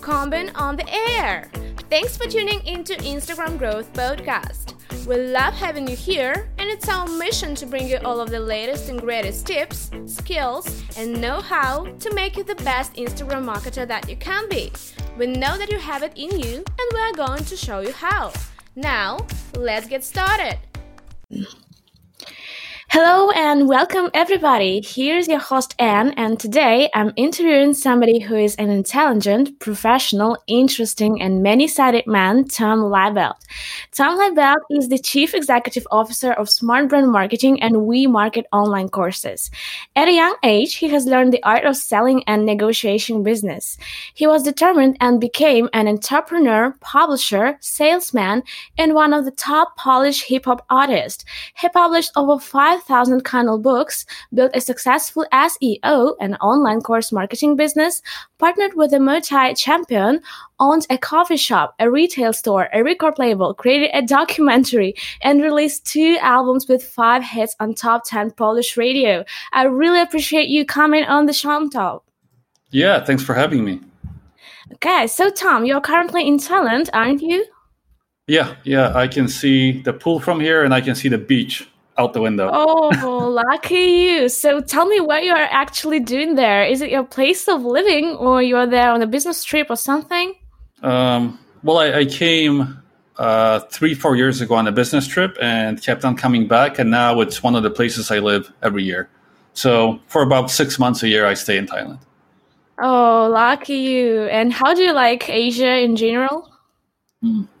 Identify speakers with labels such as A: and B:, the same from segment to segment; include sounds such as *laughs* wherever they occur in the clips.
A: Combin on the air. Thanks for tuning into Instagram Growth Podcast. We love having you here, and it's our mission to bring you all of the latest and greatest tips, skills, and know how to make you the best Instagram marketer that you can be. We know that you have it in you, and we are going to show you how. Now, let's get started. Hello and welcome everybody. Here's your host Anne and today I'm interviewing somebody who is an intelligent, professional, interesting and many-sided man, Tom Libelt. Tom Libelt is the Chief Executive Officer of Smart Brand Marketing and We Market online courses. At a young age, he has learned the art of selling and negotiation business. He was determined and became an entrepreneur, publisher, salesman, and one of the top Polish hip-hop artists. He published over 5 5,000 Kindle books, built a successful SEO and online course marketing business, partnered with a multi champion, owned a coffee shop, a retail store, a record label, created a documentary, and released two albums with five hits on top 10 Polish radio. I really appreciate you coming on the Tom.
B: Yeah, thanks for having me.
A: Okay, so Tom, you're currently in Thailand, aren't you?
B: Yeah, yeah, I can see the pool from here and I can see the beach out the window.
A: Oh, *laughs* lucky you. So tell me what you are actually doing there. Is it your place of living or you're there on a business trip or something?
B: Um, well, I, I came uh, three, four years ago on a business trip and kept on coming back. And now it's one of the places I live every year. So for about six months a year, I stay in Thailand.
A: Oh, lucky you. And how do you like Asia in general?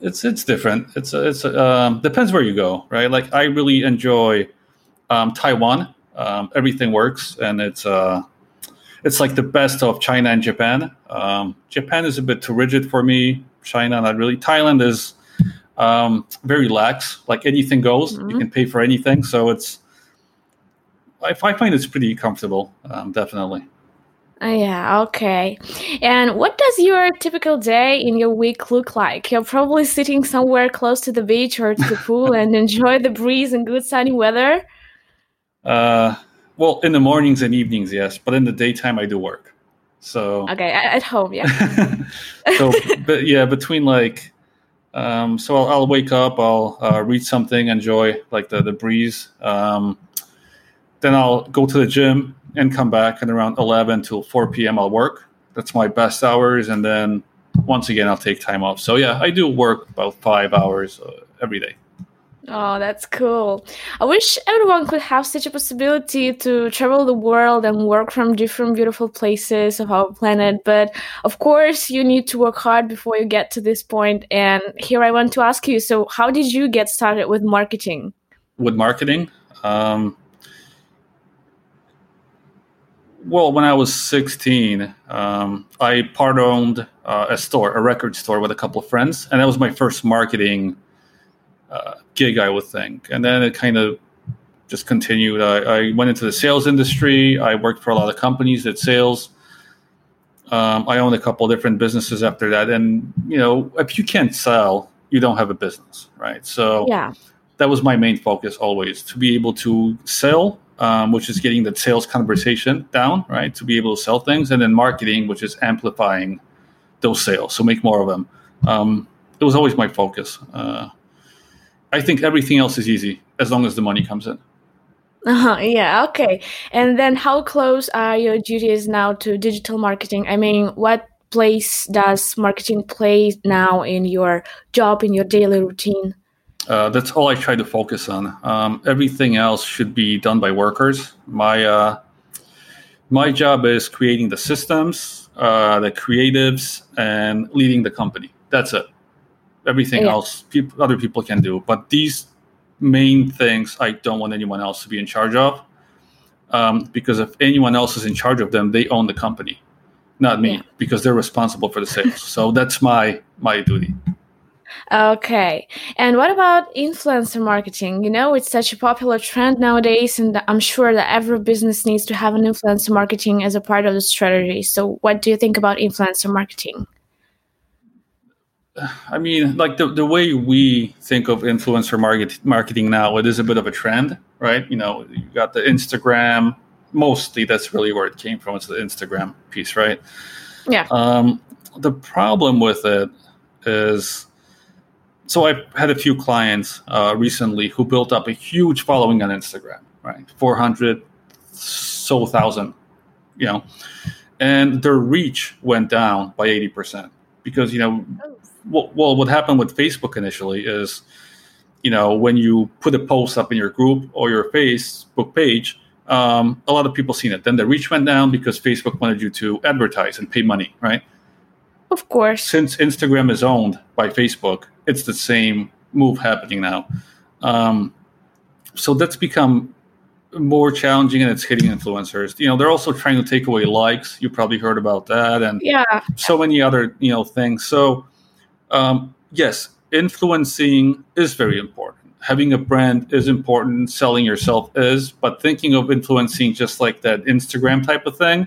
B: It's it's different. It's it's um, depends where you go, right? Like I really enjoy um, Taiwan. Um, everything works, and it's uh, it's like the best of China and Japan. Um, Japan is a bit too rigid for me. China, not really. Thailand is um, very lax. Like anything goes. Mm-hmm. You can pay for anything. So it's I, I find it's pretty comfortable. Um, definitely.
A: Uh, yeah, okay. And what does your typical day in your week look like? You're probably sitting somewhere close to the beach or to the *laughs* pool and enjoy the breeze and good sunny weather.
B: Uh, well, in the mornings and evenings, yes, but in the daytime, I do work. So
A: okay, at home, yeah. *laughs*
B: so, but yeah, between like, um, so I'll, I'll wake up, I'll uh, read something, enjoy like the the breeze. Um, then I'll go to the gym, and come back and around 11 till 4 p.m. I'll work. That's my best hours. And then once again, I'll take time off. So yeah, I do work about five hours uh, every day.
A: Oh, that's cool. I wish everyone could have such a possibility to travel the world and work from different beautiful places of our planet. But of course, you need to work hard before you get to this point. And here I want to ask you so, how did you get started with marketing?
B: With marketing? Um, well, when I was 16, um, I part owned uh, a store, a record store with a couple of friends. And that was my first marketing uh, gig, I would think. And then it kind of just continued. I, I, went into the sales industry. I worked for a lot of companies that sales. Um, I owned a couple of different businesses after that. And, you know, if you can't sell, you don't have a business, right? So
A: yeah.
B: that was my main focus always to be able to sell um, which is getting the sales conversation down, right, to be able to sell things, and then marketing, which is amplifying those sales, so make more of them. Um, it was always my focus. Uh, I think everything else is easy as long as the money comes in.
A: Uh-huh, yeah, okay. And then how close are your duties now to digital marketing? I mean, what place does marketing play now in your job, in your daily routine?
B: Uh, that's all I try to focus on. Um, everything else should be done by workers. My uh, my job is creating the systems, uh, the creatives, and leading the company. That's it. Everything yeah. else, people, other people can do. But these main things, I don't want anyone else to be in charge of, um, because if anyone else is in charge of them, they own the company, not me, yeah. because they're responsible for the sales. so that's my my duty.
A: Okay. And what about influencer marketing? You know, it's such a popular trend nowadays, and I'm sure that every business needs to have an influencer marketing as a part of the strategy. So, what do you think about influencer marketing?
B: I mean, like the, the way we think of influencer market, marketing now, it is a bit of a trend, right? You know, you got the Instagram, mostly that's really where it came from. It's the Instagram piece, right?
A: Yeah.
B: Um, the problem with it is so I've had a few clients uh, recently who built up a huge following on Instagram, right? 400 so thousand, you know, and their reach went down by 80% because, you know, oh. well, what happened with Facebook initially is, you know, when you put a post up in your group or your Facebook page, um, a lot of people seen it. Then the reach went down because Facebook wanted you to advertise and pay money, right?
A: Of course.
B: Since Instagram is owned by Facebook, it's the same move happening now. Um, so that's become more challenging and it's hitting influencers. You know, they're also trying to take away likes. You probably heard about that, and
A: yeah,
B: so many other you know things. So, um, yes, influencing is very important. Having a brand is important. Selling yourself is, but thinking of influencing just like that Instagram type of thing,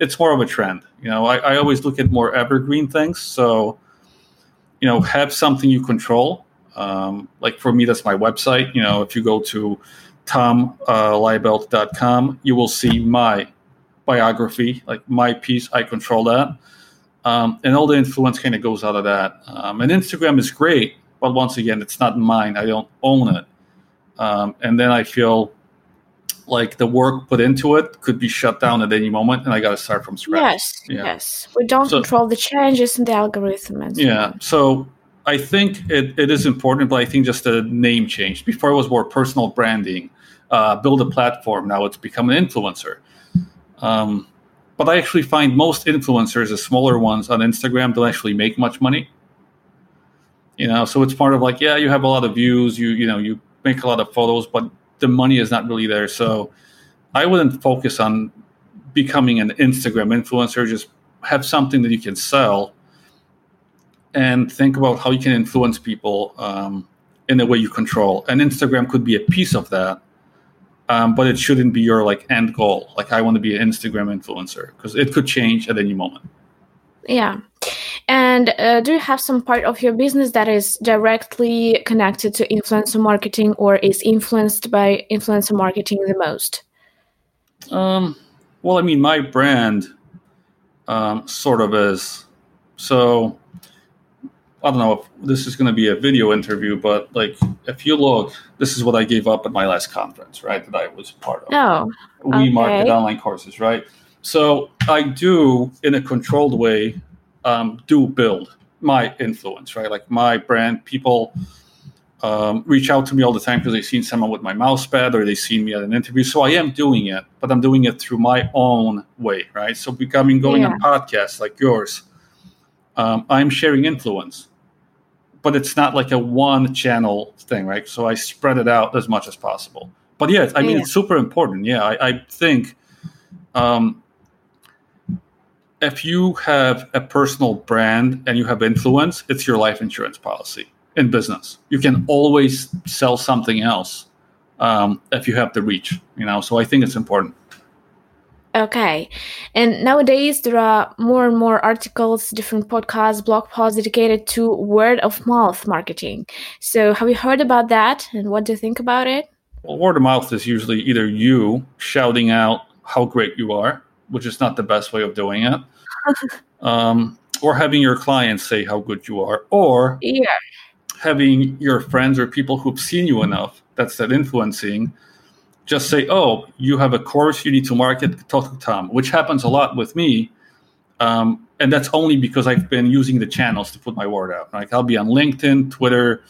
B: it's more of a trend. You know, I, I always look at more evergreen things. So, you know, have something you control. Um, like for me, that's my website. You know, if you go to tomlibelt.com, uh, you will see my biography, like my piece. I control that. Um, and all the influence kind of goes out of that. Um, and Instagram is great, but once again, it's not mine. I don't own it. Um, and then I feel like the work put into it could be shut down at any moment, and I got to start from scratch.
A: Yes, yeah. yes. We don't so, control the changes in the algorithm.
B: And so yeah. On. So I think it, it is important, but I think just the name change Before it was more personal branding, uh, build a platform. Now it's become an influencer. Um, but I actually find most influencers, the smaller ones on Instagram, don't actually make much money. You know, so it's part of like, yeah, you have a lot of views, you you know, you make a lot of photos, but the money is not really there. So I wouldn't focus on becoming an Instagram influencer. Just have something that you can sell and think about how you can influence people um, in a way you control. And Instagram could be a piece of that, um, but it shouldn't be your like end goal. Like I want to be an Instagram influencer because it could change at any moment.
A: Yeah. And uh, do you have some part of your business that is directly connected to influencer marketing or is influenced by influencer marketing the most?
B: Um, well, I mean, my brand um, sort of is. So I don't know if this is going to be a video interview, but like if you look, this is what I gave up at my last conference, right? That I was part of.
A: Oh,
B: we okay. market online courses, right? So I do in a controlled way, um, do build my influence, right? Like my brand, people um, reach out to me all the time because they've seen someone with my mouse pad or they've seen me at an interview. So I am doing it, but I'm doing it through my own way, right? So becoming going yeah. on podcasts like yours. Um, I'm sharing influence but it's not like a one channel thing, right? So I spread it out as much as possible. But yeah, I mean, yeah. it's super important. Yeah, I, I think um, if you have a personal brand and you have influence, it's your life insurance policy in business. You can always sell something else um, if you have the reach, you know. So I think it's important.
A: Okay. And nowadays there are more and more articles, different podcasts, blog posts dedicated to word of mouth marketing. So have you heard about that and what do you think about it?
B: Well, word of mouth is usually either you shouting out how great you are, which is not the best way of doing it, um, or having your clients say how good you are, or
A: yeah.
B: having your friends or people who've seen you enough, that's that influencing, just say, "Oh, you have a course you need to market. Talk to Tom," which happens a lot with me, um, and that's only because I've been using the channels to put my word out. Like I'll be on LinkedIn, Twitter,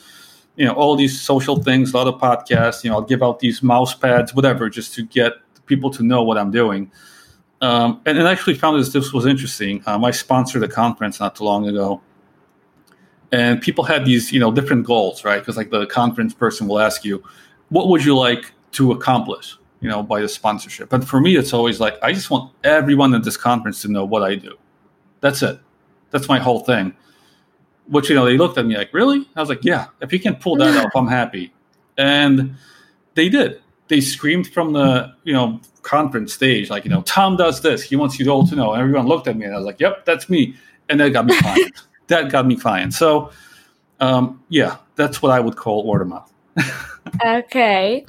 B: you know, all these social things, a lot of podcasts. You know, I'll give out these mouse pads, whatever, just to get people to know what I'm doing. Um, and, and I actually found this this was interesting. Um, I sponsored a conference not too long ago, and people had these you know different goals, right? Because like the conference person will ask you, "What would you like to accomplish, you know, by the sponsorship. But for me, it's always like I just want everyone at this conference to know what I do. That's it. That's my whole thing. Which you know, they looked at me like, really? I was like, yeah. If you can pull that *laughs* off, I'm happy. And they did. They screamed from the you know conference stage, like you know, Tom does this. He wants you all to know. And everyone looked at me, and I was like, yep, that's me. And that got me *laughs* clients. that got me clients. So, um, yeah, that's what I would call word of mouth *laughs*
A: okay.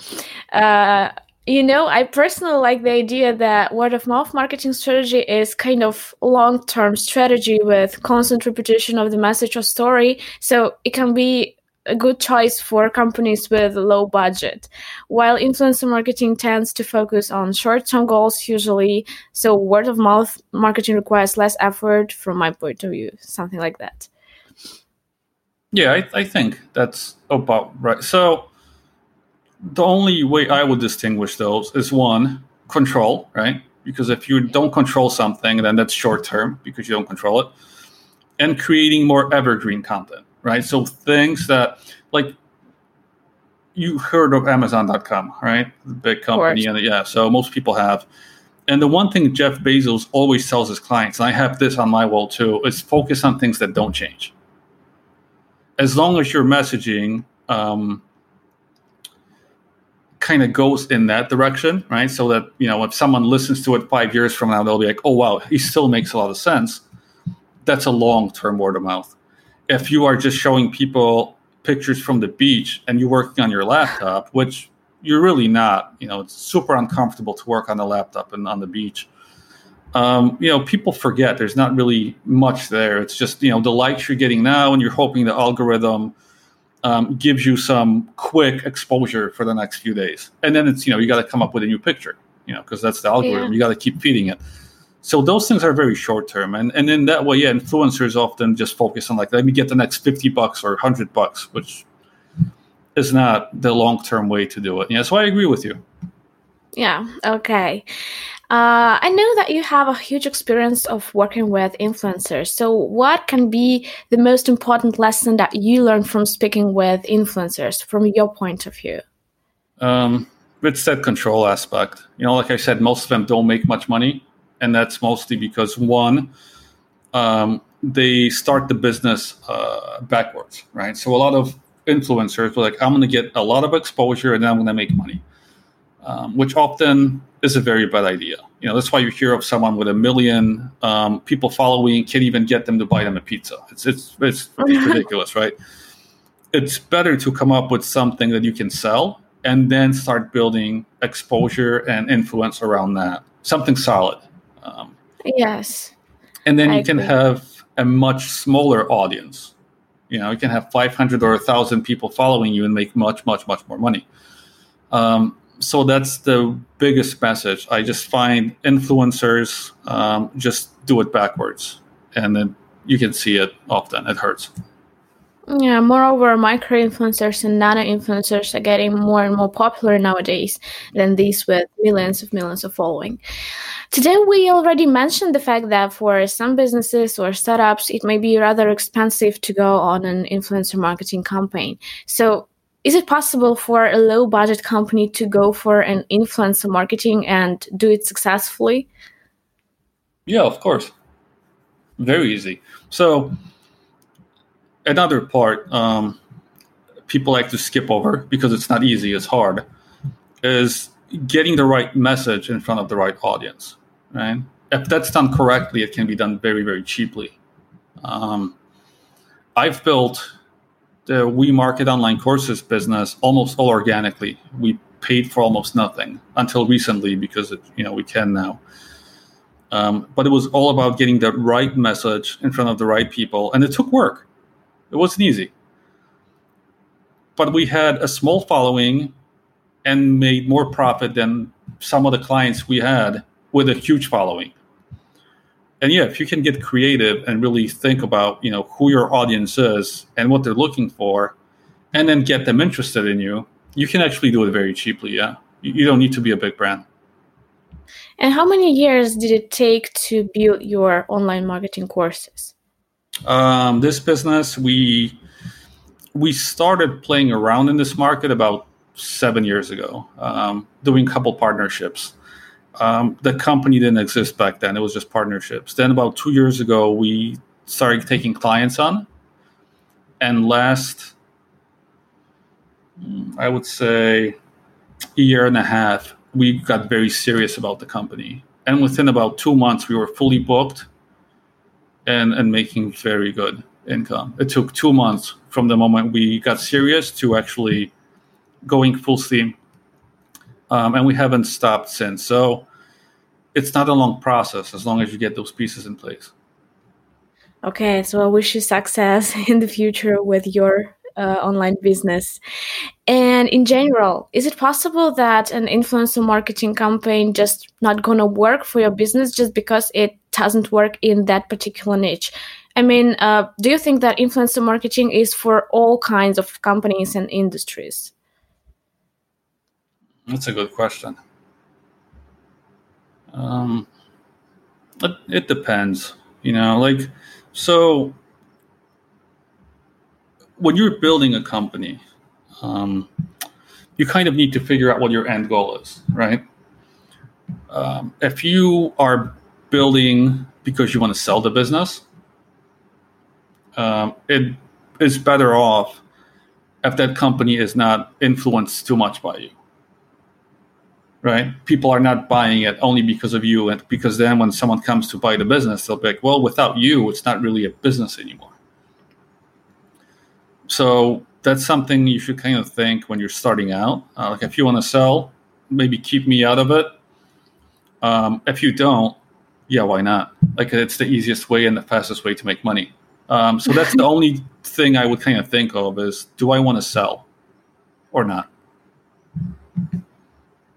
A: Uh, You know, I personally like the idea that word of mouth marketing strategy is kind of long term strategy with constant repetition of the message or story. So it can be a good choice for companies with low budget. While influencer marketing tends to focus on short term goals usually, so word of mouth marketing requires less effort from my point of view, something like that.
B: Yeah, I, I think that's about right. So the only way I would distinguish those is one, control, right? Because if you don't control something, then that's short term because you don't control it. And creating more evergreen content, right? So things that, like, you heard of Amazon.com, right? The big company. And yeah, so most people have. And the one thing Jeff Bezos always tells his clients, and I have this on my wall too, is focus on things that don't change. As long as your messaging um, kind of goes in that direction, right? So that you know, if someone listens to it five years from now, they'll be like, "Oh wow, he still makes a lot of sense." That's a long-term word of mouth. If you are just showing people pictures from the beach and you're working on your laptop, which you're really not, you know, it's super uncomfortable to work on the laptop and on the beach. Um, you know, people forget there's not really much there. It's just you know the likes you're getting now, and you're hoping the algorithm um, gives you some quick exposure for the next few days. And then it's, you know, you got to come up with a new picture, you know, because that's the algorithm. Yeah. You got to keep feeding it. So those things are very short term. And, and in that way, yeah, influencers often just focus on like, let me get the next 50 bucks or 100 bucks, which is not the long term way to do it. Yeah, so I agree with you.
A: Yeah, okay. Uh, I know that you have a huge experience of working with influencers. So, what can be the most important lesson that you learned from speaking with influencers from your point of view?
B: Um, it's that control aspect. You know, like I said, most of them don't make much money. And that's mostly because one, um, they start the business uh, backwards, right? So, a lot of influencers were like, I'm going to get a lot of exposure and then I'm going to make money, um, which often is a very bad idea. You know, that's why you hear of someone with a million um, people following can't even get them to buy them a pizza. It's it's it's, *laughs* it's ridiculous, right? It's better to come up with something that you can sell and then start building exposure and influence around that. Something solid.
A: Um, yes.
B: And then I you can agree. have a much smaller audience. You know, you can have 500 or 1,000 people following you and make much, much, much more money. Um, so that's the biggest message. I just find influencers um, just do it backwards, and then you can see it often. It hurts.
A: Yeah, moreover, micro influencers and nano influencers are getting more and more popular nowadays than these with millions of millions of following. Today, we already mentioned the fact that for some businesses or startups, it may be rather expensive to go on an influencer marketing campaign. So, is it possible for a low budget company to go for an influencer marketing and do it successfully?
B: Yeah, of course. Very easy. So, another part um, people like to skip over because it's not easy, it's hard, is getting the right message in front of the right audience, right? If that's done correctly, it can be done very, very cheaply. Um, I've built the we market online courses business almost all organically. We paid for almost nothing until recently because it, you know we can now. Um, but it was all about getting the right message in front of the right people, and it took work. It wasn't easy. But we had a small following and made more profit than some of the clients we had with a huge following and yeah, if you can get creative and really think about you know who your audience is and what they're looking for, and then get them interested in you, you can actually do it very cheaply. Yeah, you don't need to be a big brand.
A: And how many years did it take to build your online marketing courses?
B: Um, this business, we we started playing around in this market about seven years ago, um, doing a couple partnerships. Um, the company didn't exist back then; it was just partnerships. Then, about two years ago, we started taking clients on, and last, I would say, a year and a half, we got very serious about the company. And within about two months, we were fully booked and and making very good income. It took two months from the moment we got serious to actually going full steam um, and we haven't stopped since. So it's not a long process as long as you get those pieces in place.
A: Okay, so I wish you success *laughs* in the future with your uh, online business. And in general, is it possible that an influencer marketing campaign just not gonna work for your business just because it doesn't work in that particular niche? I mean, uh, do you think that influencer marketing is for all kinds of companies and industries?
B: That's a good question. Um, it, it depends, you know, like, so when you're building a company, um, you kind of need to figure out what your end goal is, right? Um, if you are building because you want to sell the business, um, it is better off if that company is not influenced too much by you right? People are not buying it only because of you, and because then when someone comes to buy the business, they'll be like, "Well, without you, it's not really a business anymore." So that's something you should kind of think when you're starting out. Uh, like if you want to sell, maybe keep me out of it. Um, if you don't, yeah, why not? Like it's the easiest way and the fastest way to make money. Um, so that's the *laughs* only thing I would kind of think of is, do I want to sell or not?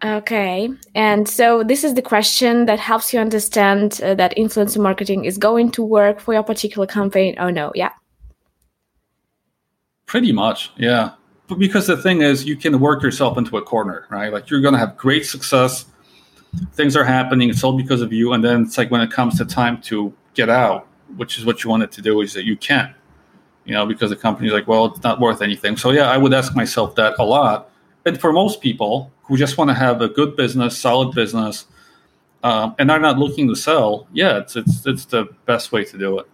A: Okay. And so this is the question that helps you understand uh, that influencer marketing is going to work for your particular campaign. Oh, no. Yeah.
B: Pretty much. Yeah. But because the thing is, you can work yourself into a corner, right? Like you're going to have great success. Things are happening. It's all because of you. And then it's like when it comes to time to get out, which is what you wanted to do, is that you can't, you know, because the company's like, well, it's not worth anything. So, yeah, I would ask myself that a lot. And for most people, who just want to have a good business, solid business, um, and are not looking to sell, yeah, it's it's it's the best way to do it.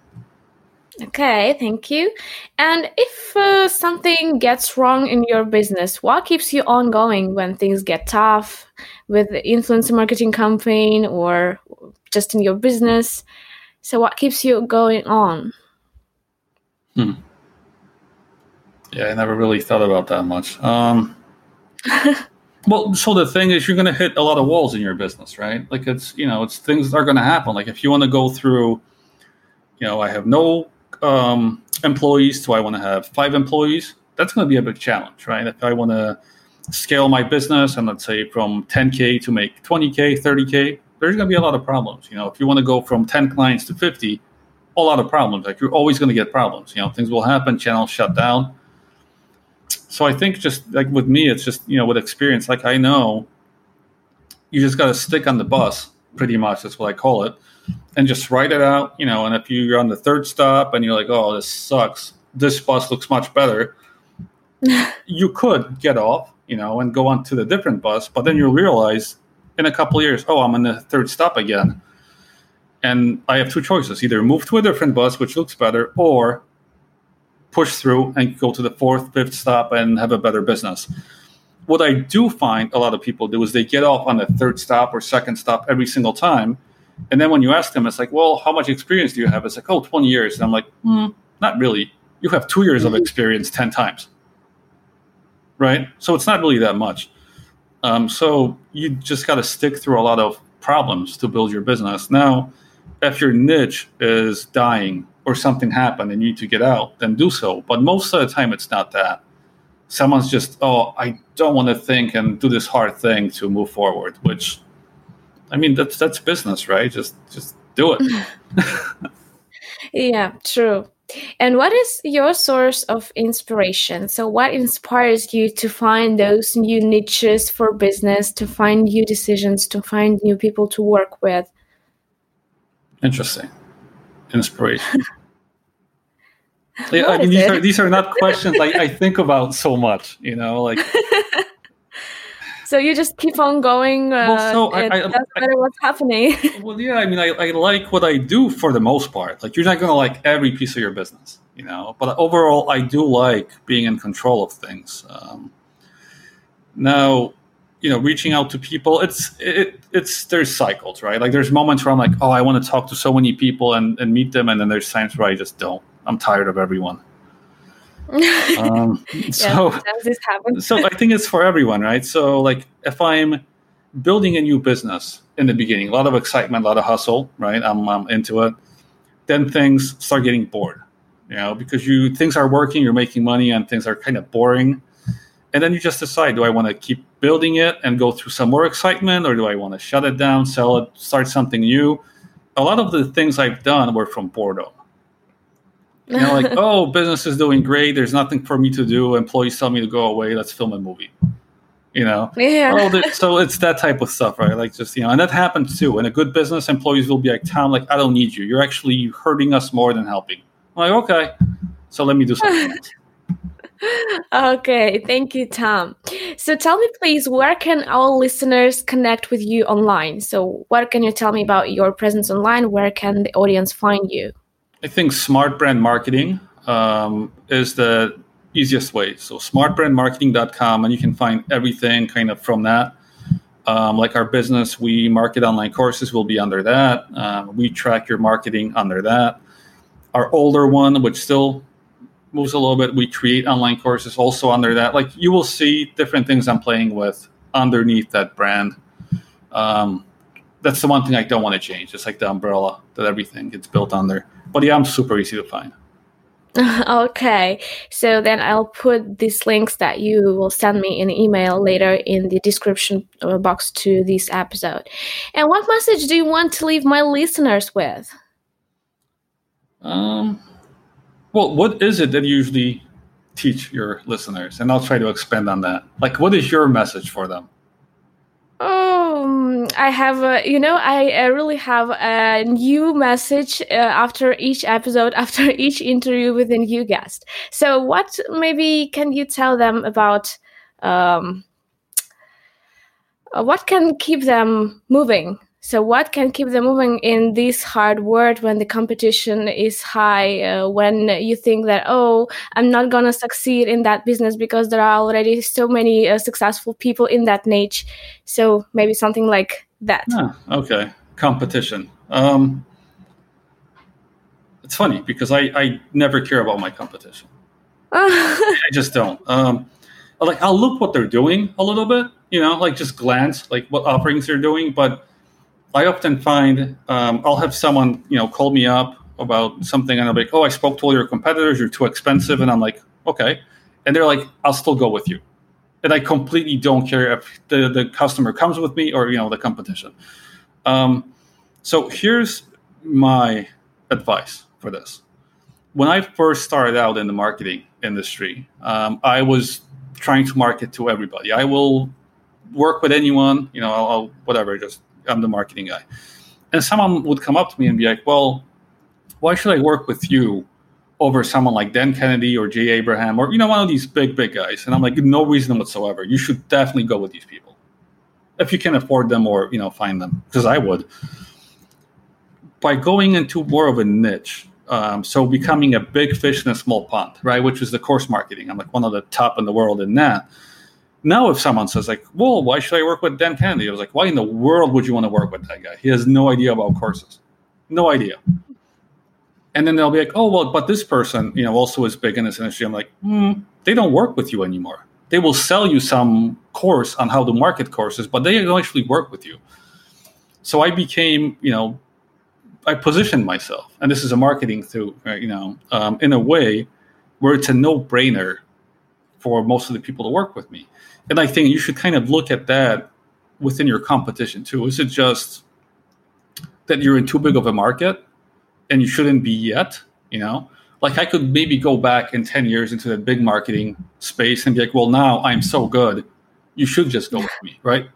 A: Okay, thank you. And if uh, something gets wrong in your business, what keeps you ongoing when things get tough with the influencer marketing campaign or just in your business? So, what keeps you going on?
B: Hmm. Yeah, I never really thought about that much. Um, *laughs* Well, so the thing is, you're going to hit a lot of walls in your business, right? Like it's, you know, it's things that are going to happen. Like if you want to go through, you know, I have no um, employees, so I want to have five employees. That's going to be a big challenge, right? If I want to scale my business and let's say from 10k to make 20k, 30k, there's going to be a lot of problems. You know, if you want to go from 10 clients to 50, a lot of problems. Like you're always going to get problems. You know, things will happen, channels shut down so I think just like with me, it's just you know with experience. Like I know, you just got to stick on the bus. Pretty much, that's what I call it, and just write it out. You know, and if you're on the third stop and you're like, "Oh, this sucks. This bus looks much better," *laughs* you could get off. You know, and go on to the different bus. But then you'll realize in a couple years, oh, I'm on the third stop again. And I have two choices either move to a different bus, which looks better, or push through and go to the fourth, fifth stop and have a better business. What I do find a lot of people do is they get off on the third stop or second stop every single time. And then when you ask them, it's like, well, how much experience do you have? It's like, oh, 20 years. And I'm like, hmm, not really. You have two years of experience 10 times. Right? So it's not really that much. Um, so you just got to stick through a lot of problems to build your business. Now, if your niche is dying or something happened and you need to get out, then do so. But most of the time, it's not that. Someone's just, oh, I don't want to think and do this hard thing to move forward. Which, I mean, that's that's business, right? Just just do it. *laughs*
A: yeah, true. And what is your source of inspiration? So, what inspires you to find those new niches for business, to find new decisions, to find new people to work with?
B: Interesting inspiration? *laughs* yeah, I mean, these are these are not questions I, I think about so much. You know, like. *laughs*
A: so you just keep on going. Uh, well, so I, I, doesn't matter what's happening. *laughs*
B: well, yeah, I mean, I, I like what I do for the most part. Like, you're not going to like every piece of your business, you know. But overall, I do like being in control of things. Um, now, you know reaching out to people it's it, it's there's cycles right like there's moments where i'm like oh i want to talk to so many people and, and meet them and then there's times where i just don't i'm tired of everyone *laughs* um, so
A: happens.
B: so i think it's for everyone right so like if i'm building a new business in the beginning, a lot of excitement, a lot of hustle, right? I'm, I'm into it. Then things start getting bored, you know, because you things are working, you're making money, and things are kind of boring. And then you just decide: Do I want to keep building it and go through some more excitement, or do I want to shut it down, sell it, start something new? A lot of the things I've done were from boredom. You know, like, *laughs* oh, business is doing great. There's nothing for me to do. Employees tell me to go away. Let's film a movie. You know?
A: Yeah.
B: Oh, so it's that type of stuff right? Like just you know and that happens too. In a good business employees will be like tom like i don't need you. You're actually hurting us more than helping. I'm like okay. So let me do something *laughs*
A: okay. Thank you tom. So tell me please where can our listeners connect with you online? So what can you tell me about your presence online? Where can the audience find you
B: i think smart brand marketing um, is the easiest way. So smartbrandmarketing.com, and you can find everything kind of from that. Um, like our business, we market online courses will be under that. Uh, we track your marketing under that. Our older one, which still moves a little bit, we create online courses also under that. Like you will see different things I'm playing with underneath that brand. Um, that's the one thing I don't want to change. It's like the umbrella that everything gets built under. But yeah, I'm super easy to find. *laughs*
A: okay so then i'll put these links that you will send me in email later in the description uh, box to this episode. And what message do you want to leave my listeners with?
B: Um well what is it that you usually teach your listeners? And i'll try to expand on that. Like what is your message for them
A: Oh, I have, a, you know, I, I really have a new message uh, after each episode, *laughs* after each interview with a new guest. So, what maybe can you tell them about um, uh, what can keep them moving so, what can keep them moving in this hard world when the competition is high? Uh, when you think that, oh, I'm not going to succeed in that business because there are already so many uh, successful people in that niche. So, maybe something like that.
B: Ah, okay. Competition. Um, it's funny because I, I never care about my competition. *laughs* I just don't. Um, like, I'll look what they're doing a little bit, you know, like just glance, like what offerings they're doing, but I often find um, I'll have someone you know call me up about something and I'm like, oh, I spoke to all your competitors. You're too expensive, and I'm like, okay, and they're like, I'll still go with you, and I completely don't care if the the customer comes with me or you know the competition. Um, so here's my advice for this. When I first started out in the marketing industry, um, I was trying to market to everybody. I will work with anyone, you know, I'll, I'll whatever, just I'm the marketing guy. And someone would come up to me and be like, well, why should I work with you over someone like Dan Kennedy or Jay Abraham or, you know, one of these big, big guys? And I'm like, no reason whatsoever. You should definitely go with these people if you can afford them or, you know, find them, because I would. By going into more of a niche, um, so becoming a big fish in a small pond, right, which is the course marketing. I'm like one of the top in the world in that now, if someone says like, "Well, why should I work with Dan Kennedy?" I was like, "Why in the world would you want to work with that guy? He has no idea about courses, no idea." And then they'll be like, "Oh, well, but this person, you know, also is big in this industry." I'm like, hmm, "They don't work with you anymore. They will sell you some course on how to market courses, but they don't actually work with you." So I became, you know, I positioned myself, and this is a marketing through, you know, um, in a way where it's a no-brainer for most of the people to work with me. And I think you should kind of look at that within your competition too. Is it just that you're in too big of a market and you shouldn't be yet? You know, like I could maybe go back in 10 years into the big marketing space and be like, well, now I'm so good. You should just go with me, right?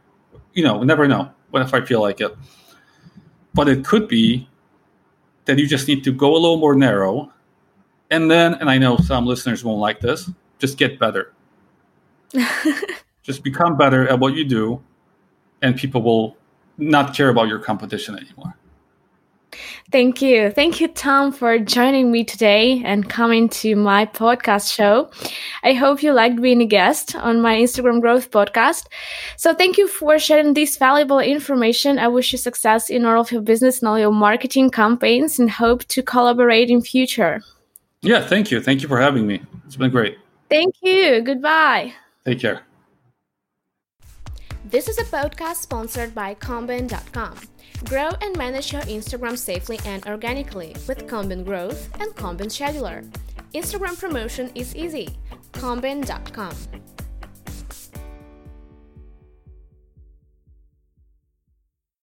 B: You know, never know. What if I feel like it? But it could be that you just need to go a little more narrow. And then, and I know some listeners won't like this, just get better. Just become better at what you do, and people will not care about your competition anymore.
A: Thank you. Thank you, Tom, for joining me today and coming to my podcast show. I hope you liked being a guest on my Instagram Growth podcast. So, thank you for sharing this valuable information. I wish you success in all of your business and all your marketing campaigns and hope to collaborate in future.
B: Yeah, thank you. Thank you for having me. It's been great.
A: Thank you. Goodbye.
B: Take care.
A: This is a podcast sponsored by Combin.com. Grow and manage your Instagram safely and organically with Combin Growth and Combin Scheduler. Instagram promotion is easy. Combin.com.